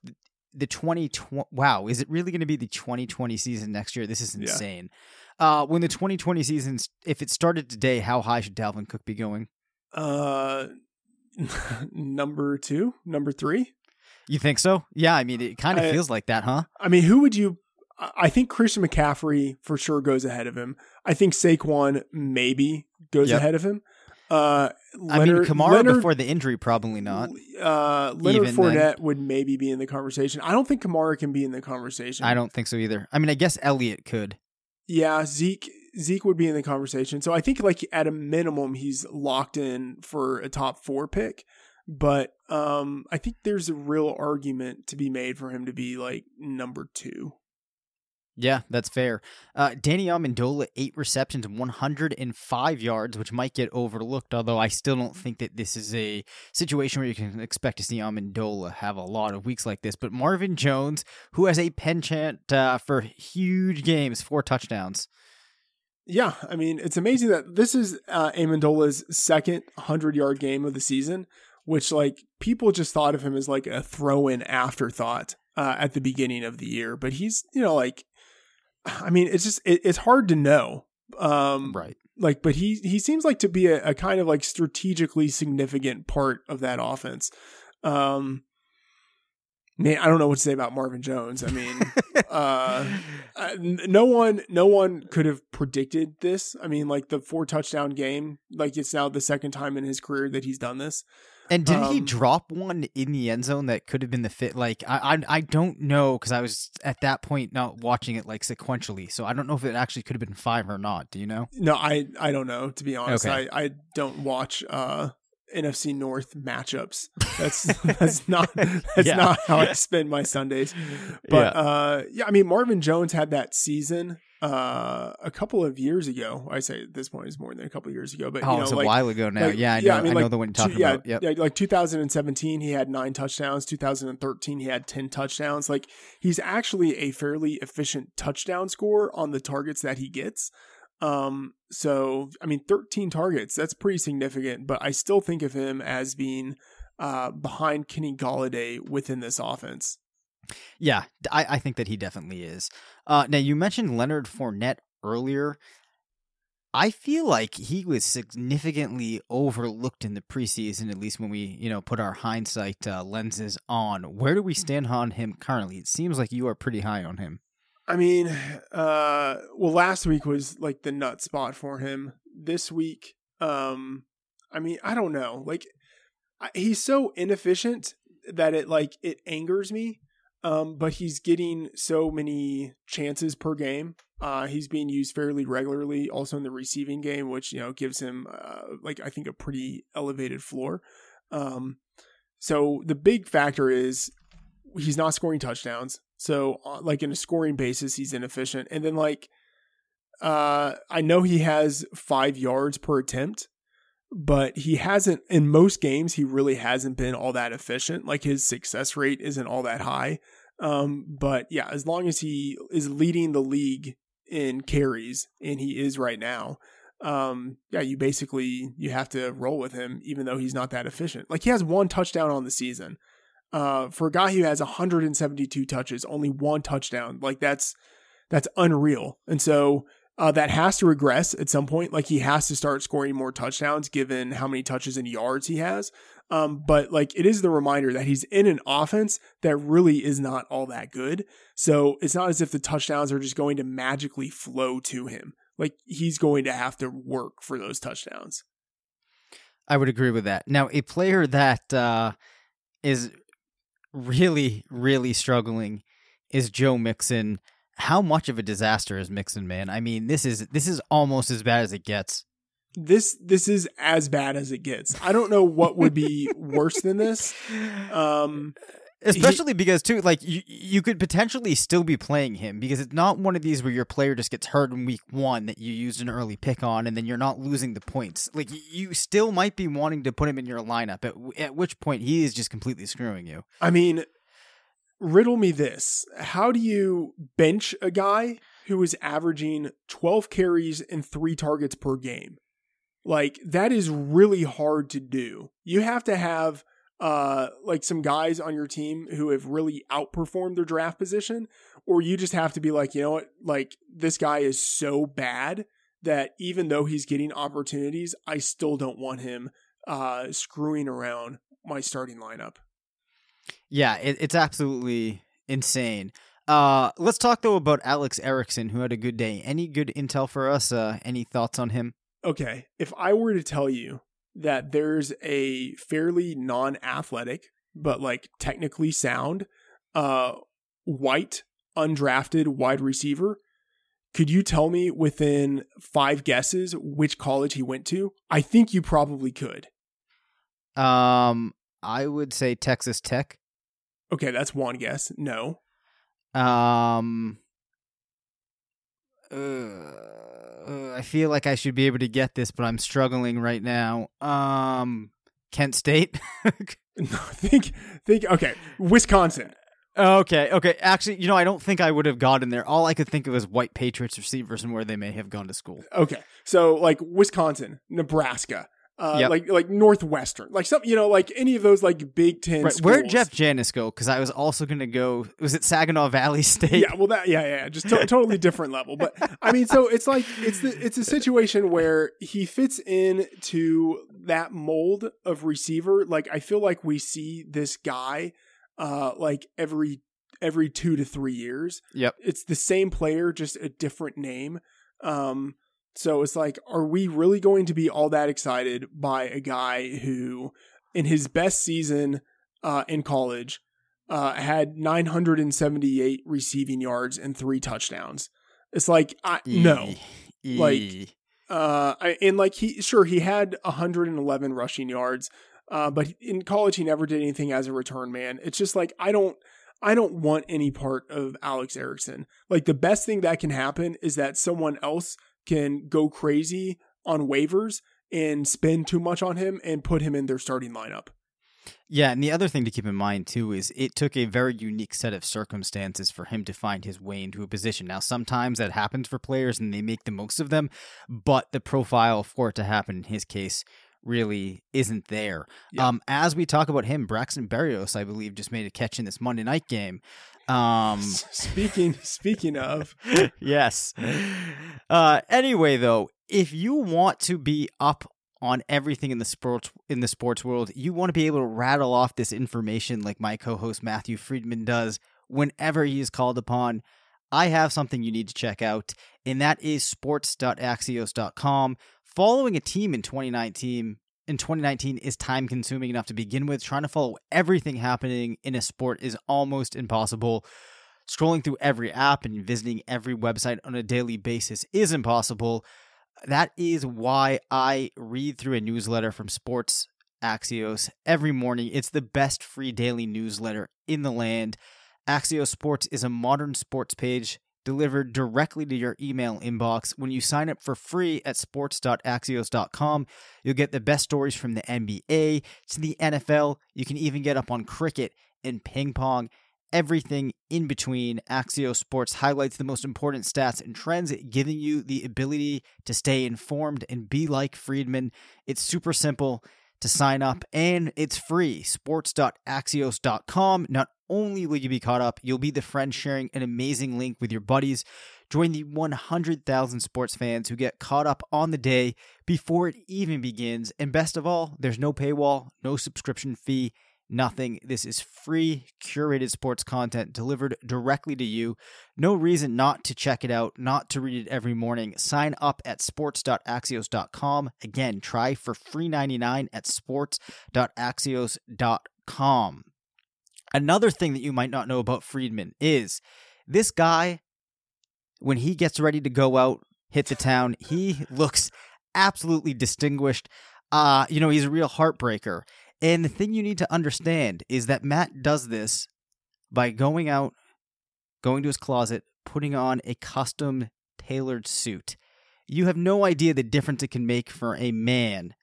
the 2020, wow, is it really going to be the 2020 season next year? This is insane. Yeah. Uh, when the 2020 season, if it started today, how high should Dalvin Cook be going? Uh, number two, number three. You think so? Yeah, I mean, it kind of feels like that, huh? I mean, who would you? I think Christian McCaffrey for sure goes ahead of him. I think Saquon maybe goes yep. ahead of him. Uh, Leonard, I mean, Kamara Leonard, before the injury, probably not. Uh, Leonard Even Fournette then. would maybe be in the conversation. I don't think Kamara can be in the conversation. I don't think so either. I mean, I guess Elliott could. Yeah, Zeke Zeke would be in the conversation. So I think like at a minimum he's locked in for a top 4 pick, but um I think there's a real argument to be made for him to be like number 2. Yeah, that's fair. Uh, Danny Amendola, eight receptions, 105 yards, which might get overlooked, although I still don't think that this is a situation where you can expect to see Amendola have a lot of weeks like this. But Marvin Jones, who has a penchant uh, for huge games, four touchdowns. Yeah, I mean, it's amazing that this is uh, Amendola's second 100 yard game of the season, which, like, people just thought of him as like a throw in afterthought. Uh, at the beginning of the year, but he's you know like I mean, it's just it, it's hard to know. Um, right. Like, but he he seems like to be a, a, kind of like strategically significant part of that offense. Um, man, I don't know what to say about Marvin Jones. I mean, uh, no one no one could have predicted this. I mean, like the four touchdown game. Like it's now the second time in his career that he's done this. And did um, he drop one in the end zone that could have been the fit? Like I I, I don't know because I was at that point not watching it like sequentially, so I don't know if it actually could have been five or not. Do you know? No, I I don't know to be honest. Okay. I I don't watch uh NFC North matchups. That's that's not that's Yeah. not how I spend my Sundays. But Yeah. uh yeah, I mean Marvin Jones had that season uh a couple of years ago. I say at this point is more than a couple of years ago, but oh, you know it's a like while ago now. like, yeah, I know. I, mean, know like, the one you're talking yeah, about. Yep. yeah, like 2017, he had nine touchdowns. 2013, he had 10 touchdowns. Like he's actually a fairly efficient touchdown scorer on the targets that he gets. Um, so I mean, 13 targets, that's pretty significant, but I still think of him as being uh behind Kenny Golladay within this offense. Yeah, I think that he definitely is. Uh, now you mentioned Leonard Fournette earlier. I feel like he was significantly overlooked in the preseason, at least when we, you know, put our hindsight uh, lenses on. Where do we stand on him currently? It seems like you are pretty high on him. I mean, uh, well, last week was like the nut spot for him. This week, um, I mean, I don't know. Like, I, he's so inefficient that it like it angers me. Um, but he's getting so many chances per game. Uh, he's being used fairly regularly, also in the receiving game, which you know gives him uh, like I think a pretty elevated floor. Um, so the big factor is he's not scoring touchdowns. So uh, like in a scoring basis, he's inefficient. And then like uh I know he has 5 yards per attempt, but he hasn't in most games he really hasn't been all that efficient. Like his success rate isn't all that high. Um but yeah, as long as he is leading the league in carries and he is right now, um yeah, you basically you have to roll with him even though he's not that efficient. Like he has one touchdown on the season uh, for a guy who has 172 touches, only one touchdown, like that's that's unreal. And so uh, that has to regress at some point. Like he has to start scoring more touchdowns given how many touches and yards he has. Um, but like it is the reminder that he's in an offense that really is not all that good. So it's not as if the touchdowns are just going to magically flow to him. Like he's going to have to work for those touchdowns. I would agree with that. Now, a player that uh, is really, really struggling is Joe Mixon. How much of a disaster is Mixon, man? I mean, this is this is almost as bad as it gets. This this is as bad as it gets. I don't know what would be worse than this. Um, Especially because too, like you, you could potentially still be playing him because it's not one of these where your player just gets hurt in week one that you used an early pick on, and then you're not losing the points. Like you still might be wanting to put him in your lineup, at, at which point he is just completely screwing you. I mean, riddle me this: How do you bench a guy who is averaging 12 carries and three targets per game? Like that is really hard to do. You have to have uh like some guys on your team who have really outperformed their draft position or you just have to be like, you know what? Like this guy is so bad that even though he's getting opportunities, I still don't want him uh screwing around my starting lineup. Yeah, it, it's absolutely insane. Uh, let's talk though about Alex Erickson, who had a good day. Any good intel for us? Uh, any thoughts on him? okay, if I were to tell you that there's a fairly non-athletic but like technically sound uh white undrafted wide receiver, could you tell me within 5 guesses which college he went to? I think you probably could. Um, I would say Texas Tech. Okay, that's one guess. No. Um, uh, uh, I feel like I should be able to get this, but I'm struggling right now. Um, Kent State. No, think think okay, Wisconsin. okay, okay. Actually, you know, I don't think I would have gotten there. All I could think of was white Patriots receivers and where they may have gone to school. Okay. So like Wisconsin, Nebraska, uh, Yep. like like Northwestern, like some you know like any of those like Big Ten. Right, where'd. Jeff Janis go? Because I was also going to go. Was it Saginaw Valley State? Yeah, well, that yeah, yeah, yeah, just to- totally different level. But I mean, so it's like it's the it's a situation where he fits in to that mold of receiver. Like I feel like we see this guy, uh, like every every two to three years. Yep. It's the same player, just a different name. Um, so it's like, are we really going to be all that excited by a guy who, in his best season uh, in college, uh, had 978 receiving yards and three touchdowns? It's like, I, no. Eee. Like, Uh, I, and like he, sure, he had 111 rushing yards, uh, but in college he never did anything as a return man. It's just like I don't, I don't want any part of Alex Erickson. Like the best thing that can happen is that someone else can go crazy on waivers and spend too much on him and put him in their starting lineup. Yeah, and the other thing to keep in mind too is it took a very unique set of circumstances for him to find his way into a position. Now, sometimes that happens for players and they make the most of them, but the profile for it to happen in his case really isn't there. Yeah. Um, as we talk about him, Braxton Berrios, I believe, just made a catch in this Monday night game. Um, speaking speaking of, yes. Uh, anyway, though, if you want to be up on everything in the sports in the sports world, you want to be able to rattle off this information like my co-host Matthew Freedman does whenever he is called upon. I have something you need to check out, and that is sports.axios.com. Following a team in 2019 in 2019 is time consuming enough to begin with. Trying to follow everything happening in a sport is almost impossible. Scrolling through every app and visiting every website on a daily basis is impossible. That is why I read through a newsletter from Sports Axios every morning. It's the best free daily newsletter in the land. Axios Sports is a modern sports page delivered directly to your email inbox. When you sign up for free at sports.axios.com, you'll get the best stories from the NBA to the NFL. You can even get up on cricket and ping pong everything in between. Axios Sports highlights the most important stats and trends, giving you the ability to stay informed and be like Freedman. It's super simple to sign up and it's free. Sports.axios.com. Not only will you be caught up, you'll be the friend sharing an amazing link with your buddies. Join the 100,000 sports fans who get caught up on the day before it even begins. And best of all, there's no paywall, no subscription fee nothing. This is free, curated sports content delivered directly to you. No reason not to check it out, not to read it every morning. Sign up at sports.axios.com. Again, try for free 99 at sports.axios.com. Another thing that you might not know about Freedman is this guy, when he gets ready to go out, hit the town, he looks absolutely distinguished. Uh, you know, he's a real heartbreaker. And the thing you need to understand is that Matt does this by going out, going to his closet, putting on a custom tailored suit. You have no idea the difference it can make for a man.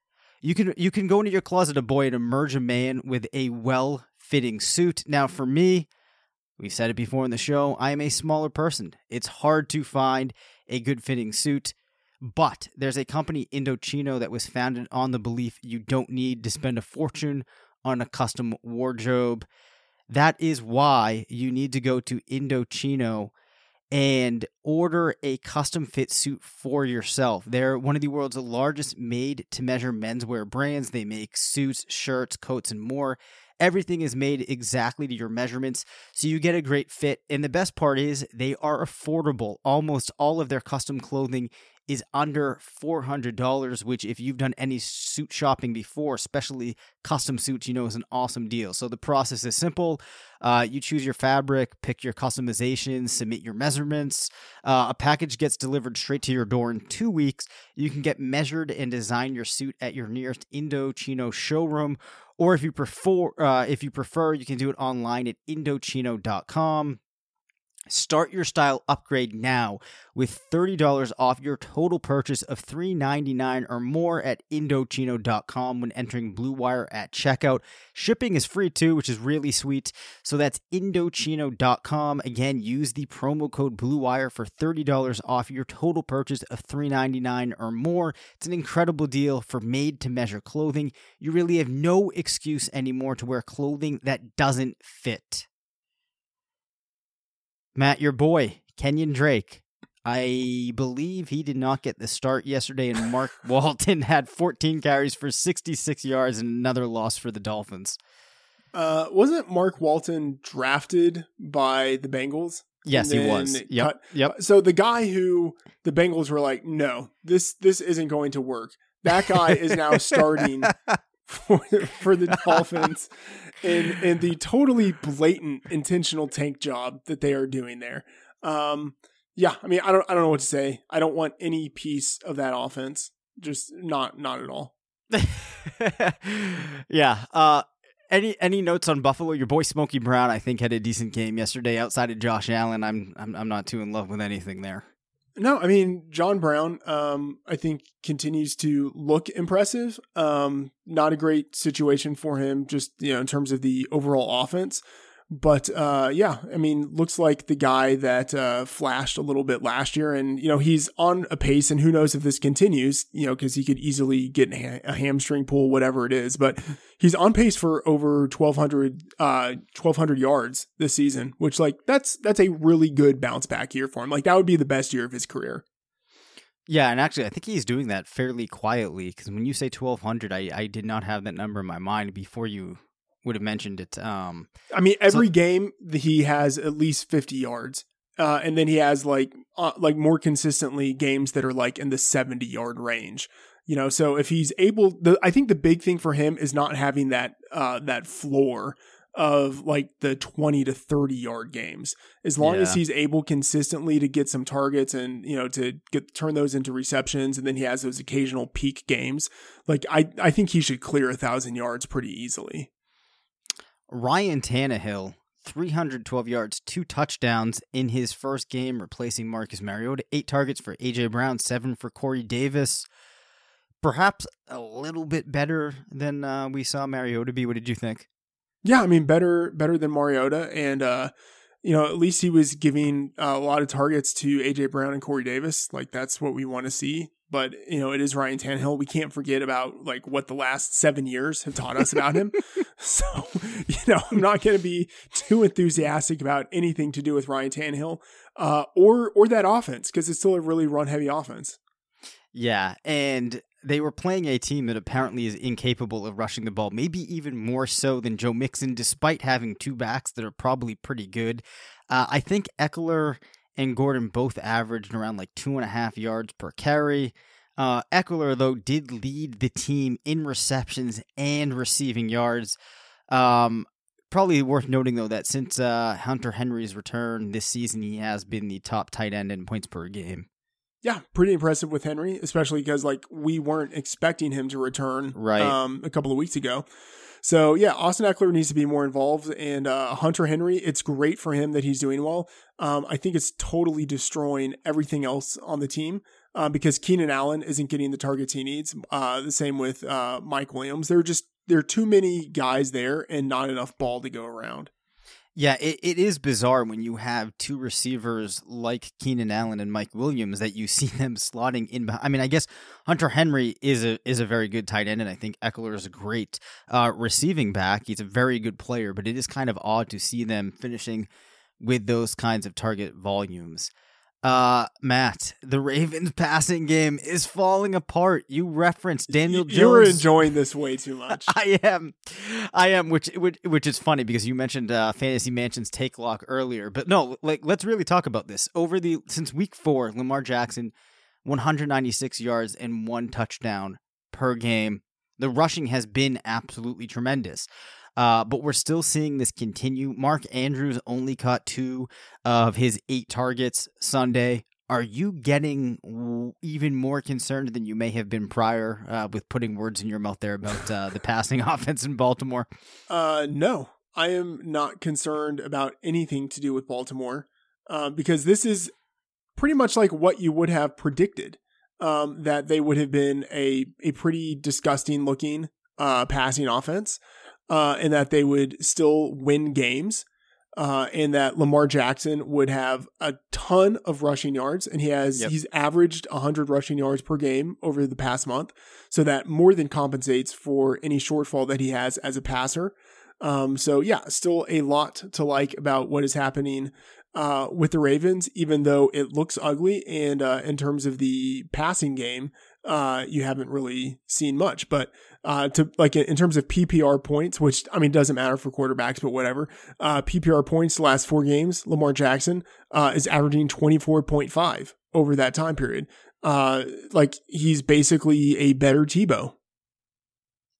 You can you can go into your closet, a boy, and emerge a man with a well fitting suit. Now, for me, we've said it before in the show, I am a smaller person. It's hard to find a good fitting suit. But there's a company, Indochino, that was founded on the belief you don't need to spend a fortune on a custom wardrobe. That is why you need to go to Indochino and order a custom fit suit for yourself. They're one of the world's largest made to measure menswear brands. They make suits, shirts, coats, and more. Everything is made exactly to your measurements, so you get a great fit. And the best part is they are affordable. Almost all of their custom clothing is under $400, which, if you've done any suit shopping before, especially custom suits, you know is an awesome deal. So the process is simple. Uh, you choose your fabric, pick your customization, submit your measurements. Uh, a package gets delivered straight to your door in two weeks. You can get measured and design your suit at your nearest Indochino showroom. Or if you prefer, uh, if you prefer, you can do it online at Indochino.com. Start your style upgrade now with $30 off your total purchase of 399 or more at Indochino.com when entering Blue Wire at checkout. Shipping is free too, which is really sweet. So that's Indochino.com. Again, use the promo code Blue Wire for $30 off your total purchase of 399 or more. It's an incredible deal for made to measure clothing. You really have no excuse anymore to wear clothing that doesn't fit. Matt, your boy, Kenyan Drake. I believe he did not get the start yesterday, and Mark Walton had 14 carries for 66 yards and another loss for the Dolphins. Uh, wasn't Mark Walton drafted by the Bengals? Yes, he was. Yep. Cut? Yep. So the guy who the Bengals were like, no, this this isn't going to work. That guy is now starting for for the Dolphins in in the totally blatant intentional tank job that they are doing there. Um, yeah, I mean, I don't, I don't know what to say. I don't want any piece of that offense. Just not, not at all. yeah. Uh, any any notes on Buffalo? Your boy Smokey Brown, I think, had a decent game yesterday. Outside of Josh Allen, I'm I'm I'm not too in love with anything there. No, I mean John Brown. Um, I think continues to look impressive. Um, not a great situation for him, just you know, in terms of the overall offense. But uh, yeah, I mean, looks like the guy that uh, flashed a little bit last year, and you know he's on a pace, and who knows if this continues, you know, because he could easily get a hamstring pull, whatever it is. But he's on pace for over 1,200, uh, 1,200 yards this season, which like that's that's a really good bounce back year for him. Like that would be the best year of his career. Yeah, and actually, I think he's doing that fairly quietly because when you say 1,200, I I did not have that number in my mind before you would have mentioned it. Um, I mean, every so, game he has at least 50 yards. Uh, and then he has like uh, like more consistently games that are like in the 70 yard range you know so if he's able the i think the big thing for him is not having that uh that floor of like the 20 to 30 yard games as long yeah. as he's able consistently to get some targets and you know to get turn those into receptions and then he has those occasional peak games like i i think he should clear a thousand yards pretty easily Ryan Tannehill, 312 yards, two touchdowns in his first game, replacing Marcus Mariota. Eight targets for AJ Brown, seven for Corey Davis. Perhaps a little bit better than uh, we saw Mariota be. What did you think? Yeah, I mean, better better than Mariota, and uh, you know, at least he was giving uh, a lot of targets to AJ Brown and Corey Davis. Like that's what we want to see but you know it is Ryan Tannehill. We can't forget about like what the last seven years have taught us about him. so you know I'm not going to be too enthusiastic about anything to do with Ryan Tannehill uh, or or that offense because it's still a really run heavy offense. Yeah, and they were playing a team that apparently is incapable of rushing the ball, maybe even more so than Joe Mixon, despite having two backs that are probably pretty good. Uh, I think Ekeler and Gordon both averaged around like two and a half yards per carry. Uh, Ekeler, though, did lead the team in receptions and receiving yards. Um, probably worth noting, though, that since uh, Hunter Henry's return this season, he has been the top tight end in points per game. Yeah, pretty impressive with Henry, especially because like we weren't expecting him to return right um, a couple of weeks ago. So yeah, Austin Ekeler needs to be more involved, and uh, Hunter Henry. It's great for him that he's doing well. Um, I think it's totally destroying everything else on the team. Uh, because Keenan Allen isn't getting the targets he needs. Uh, the same with uh, Mike Williams. There are just there are too many guys there and not enough ball to go around. Yeah, it, it is bizarre when you have two receivers like Keenan Allen and Mike Williams that you see them slotting in. I mean, I guess Hunter Henry is a is a very good tight end, and I think Ekeler is a great uh, receiving back. He's a very good player, but it is kind of odd to see them finishing with those kinds of target volumes. Uh, Matt, the Ravens passing game is falling apart. You referenced Daniel Jones. You're enjoying this way too much. I am, I am, which which which is funny because you mentioned uh, Fantasy Mansion's take lock earlier, but no, like let's really talk about this. Over the since week four, Lamar Jackson, 196 yards and one touchdown per game. The rushing has been absolutely tremendous. Uh, but we're still seeing this continue. Mark Andrews only caught two of his eight targets Sunday. Are you getting even more concerned than you may have been prior uh, with putting words in your mouth there about uh, the passing offense in Baltimore? Uh, no, I am not concerned about anything to do with Baltimore uh, because this is pretty much like what you would have predicted. Um, that they would have been a a pretty disgusting looking uh, passing offense uh, and that they would still win games. Uh, and that Lamar Jackson would have a ton of rushing yards, and he has yep. he's averaged 100 rushing yards per game over the past month, so that more than compensates for any shortfall that he has as a passer. Um, so yeah, still a lot to like about what is happening uh, with the Ravens, even though it looks ugly. And uh, in terms of the passing game, uh, you haven't really seen much. But uh, to like in terms of PPR points, which I mean doesn't matter for quarterbacks, but whatever. Uh, PPR points the last four games, Lamar Jackson uh, is averaging twenty four point five over that time period. Uh, like he's basically a better Tebow.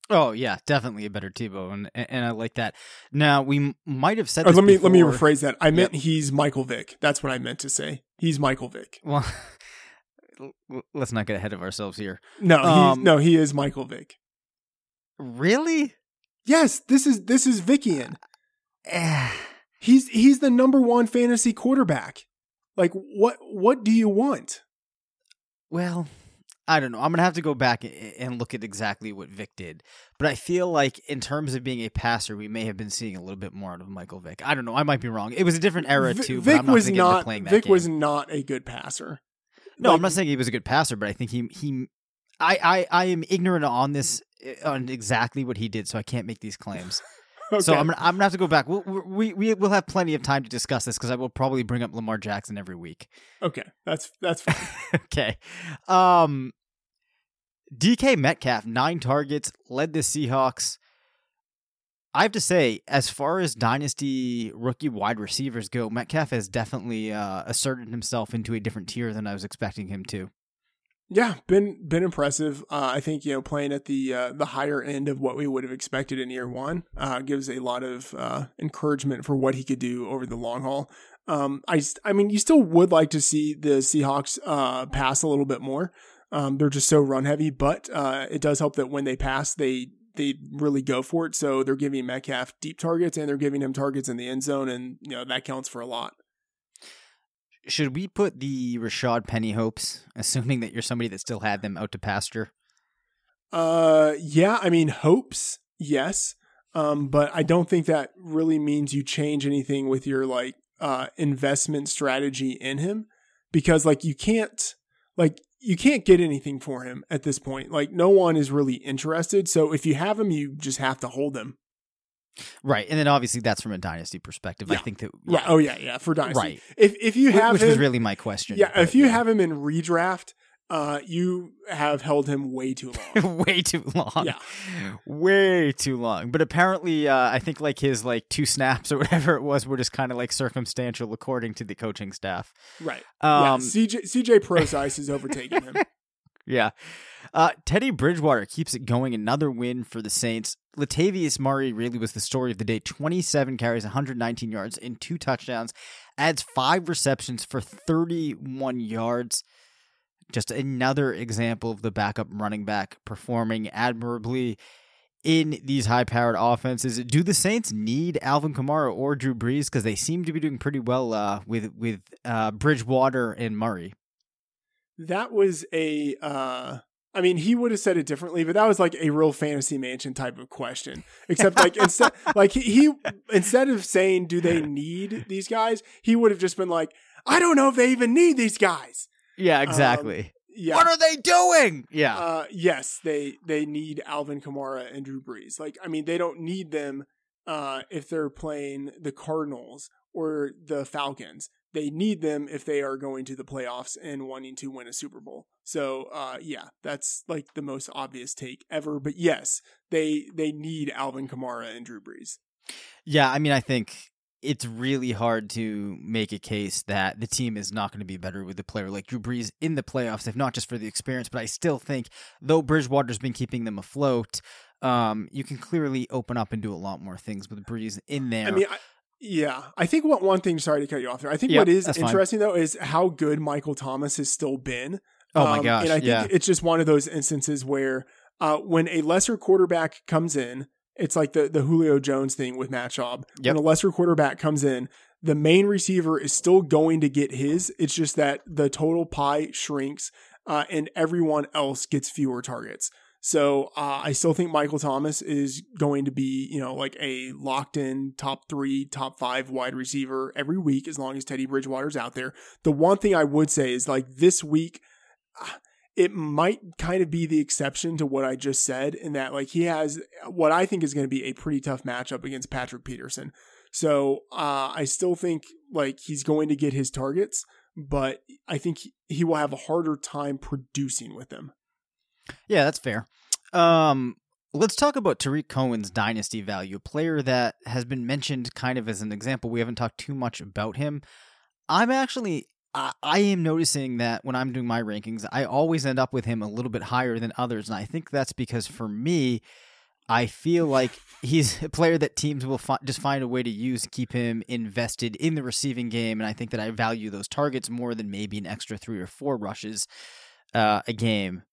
Oh yeah, definitely a better Tebow, and and I like that. Now we might have said. let me before. let me rephrase that. I meant yep. he's Michael Vick. That's what I meant to say. He's Michael Vick. Well, let's not get ahead of ourselves here. No, Um, no, he is Michael Vick. Really? Yes, this is this is Vickian. Eh. He's he's the number one fantasy quarterback. Like what what do you want? Well, I don't know. I'm gonna have to go back and look at exactly what Vick did, but I feel like in terms of being a passer, we may have been seeing a little bit more out of Michael Vick. I don't know. I might be wrong. It was a different era Vi- too. but Vick I'm not was gonna get into not playing that Vick game. was not a good passer. No, Like, I'm not saying he was a good passer, but I think he he. I, I, I am ignorant on this uh, on exactly what he did, so I can't make these claims. So. I'm gonna, I'm gonna have to go back. We'll, we we will have plenty of time to discuss this because I will probably bring up Lamar Jackson every week. okay. That's that's fine. okay. Um DK Metcalf, nine targets, led the Seahawks. I have to say, as far as dynasty rookie wide receivers go, Metcalf has definitely uh, asserted himself into a different tier than I was expecting him to. Yeah, been been impressive. Uh, I think you know playing at the uh, the higher end of what we would have expected in year one uh, gives a lot of uh, encouragement for what he could do over the long haul. Um, I I mean, you still would like to see the Seahawks uh, pass a little bit more. Um, they're just so run heavy, but uh, it does help that when they pass, they they really go for it. So they're giving Metcalf deep targets and they're giving him targets in the end zone, and you know that counts for a lot. Should we put the Rashad Penny hopes, assuming that you're somebody that still had them out to pasture? Uh, yeah, I mean, hopes, yes. Um, but I don't think that really means you change anything with your like uh investment strategy in him because like you can't like you can't get anything for him at this point. Like no one is really interested. So if you have him, you just have to hold him. Right, and then obviously that's from a dynasty perspective. I think that Right. Oh yeah, yeah. For dynasty. Right. If if you have which him, was really my question. yeah. If you have him in redraft, uh, you have held him way too long. way too long. Yeah. Way too long. But apparently, uh, I think like his like two snaps or whatever it was were just kind of like circumstantial according to the coaching staff. right. yeah. Um, CJ CJ Procise is overtaking him. yeah. Uh, Teddy Bridgewater keeps it going. Another win for the Saints. Latavius Murray really was the story of the day. 27 carries, 119 yards, and two touchdowns. Adds five receptions for 31 yards. Just another example of the backup running back performing admirably in these high powered offenses. Do the Saints need Alvin Kamara or Drew Brees? Because they seem to be doing pretty well uh, with, with uh, Bridgewater and Murray. that was a uh I mean, he would have said it differently, but that was like a real fantasy mansion type of question. Except like instead like he, he instead of saying do they need these guys, he would have just been like, I don't know if they even need these guys. Yeah, exactly. Yeah. What are they doing? Yeah. Uh, yes, they they need Alvin Kamara and Drew Brees. Like, I mean, they don't need them uh, if they're playing the Cardinals or the Falcons. They need them if they are going to the playoffs and wanting to win a Super Bowl. So, uh, yeah, that's like the most obvious take ever. But yes, they they need Alvin Kamara and Drew Brees. yeah, I mean, I think it's really hard to make a case that the team is not going to be better with a player like Drew Brees in the playoffs, if not just for the experience. But I still think, though Bridgewater's been keeping them afloat, um, you can clearly open up and do a lot more things with Brees in there. I mean, I, yeah, I think what one thing. Sorry to cut you off there. I think what is that's fine. interesting though is how good Michael Thomas has still been. Oh my Um, gosh, And I think yeah. it's just one of those instances where uh, when a lesser quarterback comes in, it's like the, the Julio Jones thing with Matt Schaub. Yep. When a lesser quarterback comes in, the main receiver is still going to get his. It's just that the total pie shrinks uh, and everyone else gets fewer targets. So uh, I still think Michael Thomas is going to be, you know, like a locked in top three, top five wide receiver every week as long as Teddy Bridgewater's out there. The one thing I would say is like this week, it might kind of be the exception to what I just said in that like he has what I think is going to be a pretty tough matchup against Patrick Peterson. So uh, I still think like he's going to get his targets, but I think he, will have a harder time producing with them. Yeah, that's fair. Um, let's talk about Tarik Cohen's dynasty value, a player that has been mentioned kind of as an example. We haven't talked too much about him. I'm actually, I, am noticing that when I'm doing my rankings, I always end up with him a little bit higher than others, and I think that's because for me, I feel like he's a player that teams will fi- just find a way to use to keep him invested in the receiving game, and I think that I value those targets more than maybe an extra three or four rushes uh, a game.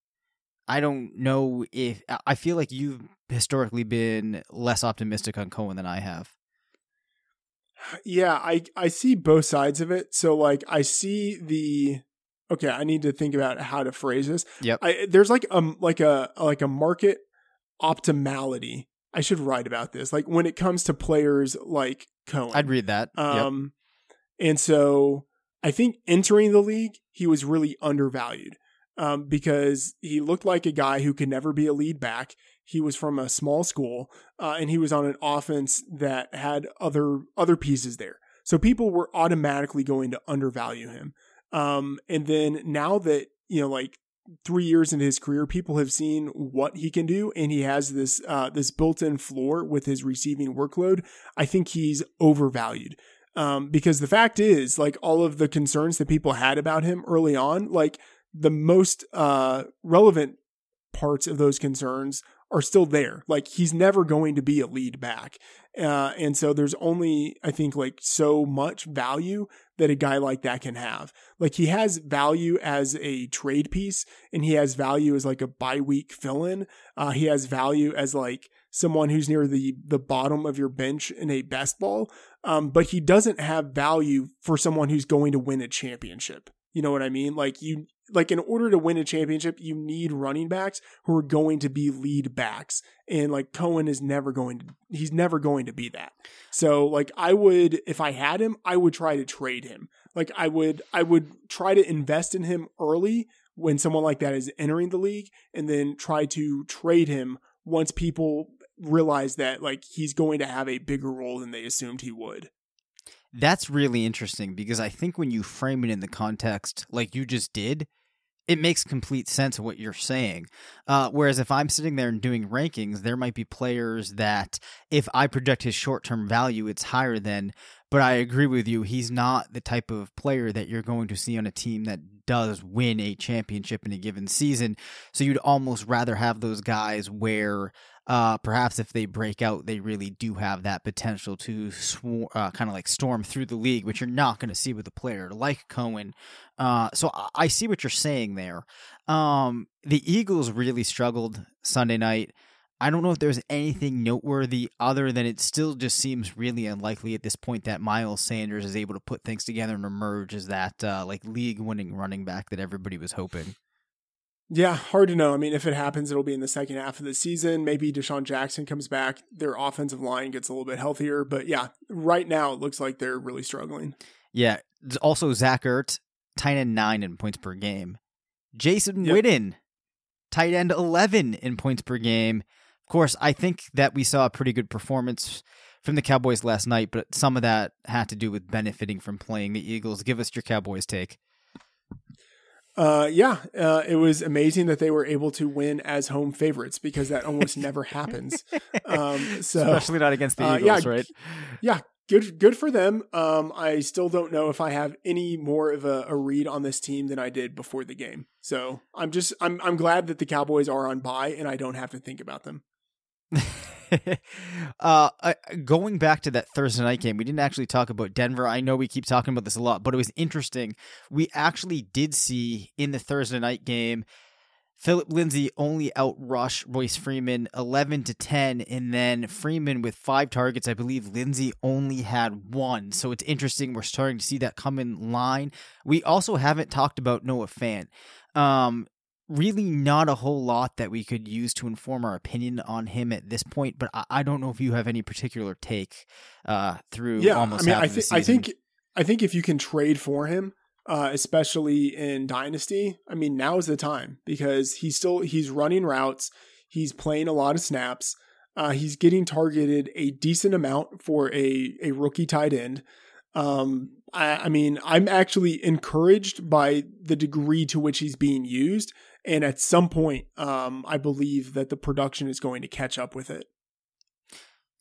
I don't know if I feel like you've historically been less optimistic on Cohen than I have. Yeah, I I see both sides of it. So like I see the okay, I need to think about how to phrase this. Yep. I, there's like um like a like a market optimality. I should write about this. Like when it comes to players like Cohen. I'd read that. Yep. Um and so I think entering the league, he was really undervalued. Um, because he looked like a guy who could never be a lead back. He was from a small school, uh, and he was on an offense that had other other pieces there. So people were automatically going to undervalue him. Um, and then now that you know, like three years into his career, people have seen what he can do, and he has this uh, this built-in floor with his receiving workload. I think he's overvalued. Um, because the fact is, like all of the concerns that people had about him early on, like the most uh, relevant parts of those concerns are still there. Like he's never going to be a lead back. Uh, and so there's only, I think, like so much value that a guy like that can have. Like he has value as a trade piece and he has value as like a bye week fill in. Uh, he has value as like someone who's near the, the bottom of your bench in a best ball. Um, but he doesn't have value for someone who's going to win a championship. You know what I mean? Like you, like in order to win a championship, you need running backs who are going to be lead backs. And like Cohen is never going to he's never going to be that. So like I would if I had him, I would try to trade him. Like I would I would try to invest in him early when someone like that is entering the league and then try to trade him once people realize that like he's going to have a bigger role than they assumed he would. That's really interesting because I think when you frame it in the context like you just did, it makes complete sense what you're saying. Uh, whereas if I'm sitting there and doing rankings, there might be players that if I project his short term value, it's higher than. But I agree with you. He's not the type of player that you're going to see on a team that does win a championship in a given season. So you'd almost rather have those guys where uh, perhaps if they break out, they really do have that potential to swar- uh, kind of like storm through the league, which you're not going to see with a player like Cohen. Uh, so I-, I see what you're saying there. Um, the Eagles really struggled Sunday night. I don't know if there's anything noteworthy other than it still just seems really unlikely at this point that Miles Sanders is able to put things together and emerge as that uh, like league winning running back that everybody was hoping. Yeah, hard to know. I mean, if it happens, it'll be in the second half of the season. Maybe DeSean Jackson comes back. Their offensive line gets a little bit healthier. But yeah, right now it looks like they're really struggling. Yeah. Also, Zach Ertz, tight end nine in points per game. Jason Yep. Witten, tight end 11 in points per game. Of course, I think that we saw a pretty good performance from the Cowboys last night, but some of that had to do with benefiting from playing the Eagles. Give us your Cowboys take. Uh, yeah, uh, it was amazing that they were able to win as home favorites because that almost never happens. Um, so Especially not against the uh, Eagles, yeah, right? yeah, good good for them. Um, I still don't know if I have any more of a, a read on this team than I did before the game. So I'm just I'm I'm glad that the Cowboys are on bye and I don't have to think about them. uh, going back to that Thursday night game, we didn't actually talk about Denver. I know we keep talking about this a lot, but it was interesting. We actually did see in the Thursday night game, Philip Lindsay only outrush Royce Freeman 11 to 10, and then Freeman with five targets. I believe Lindsay only had one. So it's interesting. We're starting to see that come in line. We also haven't talked about Noah Fant. Um, really not a whole lot that we could use to inform our opinion on him at this point. But I, I don't know if you have any particular take uh, through Yeah, almost I mean, I, the I think I think if you can trade for him, uh, especially in Dynasty, I mean, now is the time because he's still he's running routes, he's playing a lot of snaps, uh, he's getting targeted a decent amount for a a rookie tight end. Um, I, I mean, I'm actually encouraged by the degree to which he's being used, and at some point, um, I believe that the production is going to catch up with it.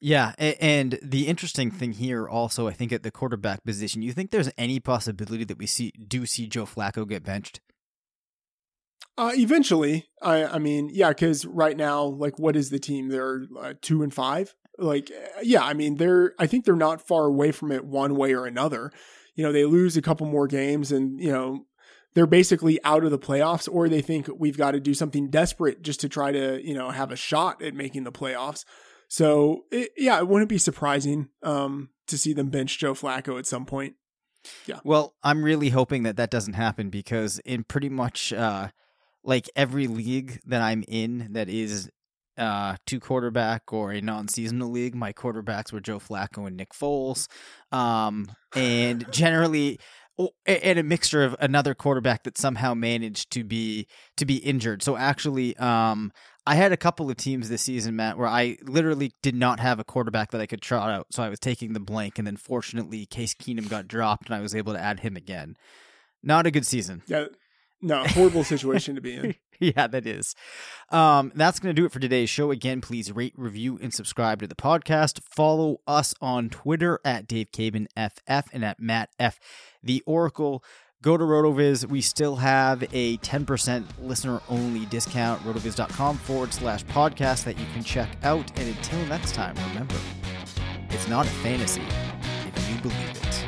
Yeah, and the interesting thing here also, I think at the quarterback position, you think there's any possibility that we see do see Joe Flacco get benched? Uh, eventually, I, I mean, yeah, because right now, like, what is the team? They're uh, two and five. Like, yeah, I mean, they're. I think they're not far away from it one way or another. You know, they lose a couple more games, and you know, they're basically out of the playoffs, or they think we've got to do something desperate just to try to, you know, have a shot at making the playoffs. So, it, yeah, it wouldn't be surprising um, to see them bench Joe Flacco at some point. Yeah. Well, I'm really hoping that that doesn't happen because in pretty much uh, like every league that I'm in that is uh, two quarterback or a non-seasonal league, my quarterbacks were Joe Flacco and Nick Foles, um, and generally. And a mixture of another quarterback that somehow managed to be to be injured. So actually, um, I had a couple of teams this season, Matt, where I literally did not have a quarterback that I could trot out. So I was taking the blank, and then fortunately, Case Keenum got dropped, and I was able to add him again. Not a good season. Yeah, no, horrible situation to be in. yeah, that is. Um, that's going to do it for today's show. Again, please rate, review, and subscribe to the podcast. Follow us on Twitter at Dave Caban FF and at Matt F. The Oracle. Go to RotoViz. We still have a 10% listener only discount, rotoviz.com forward slash podcast that you can check out. And until next time, remember, it's not a fantasy if you believe it.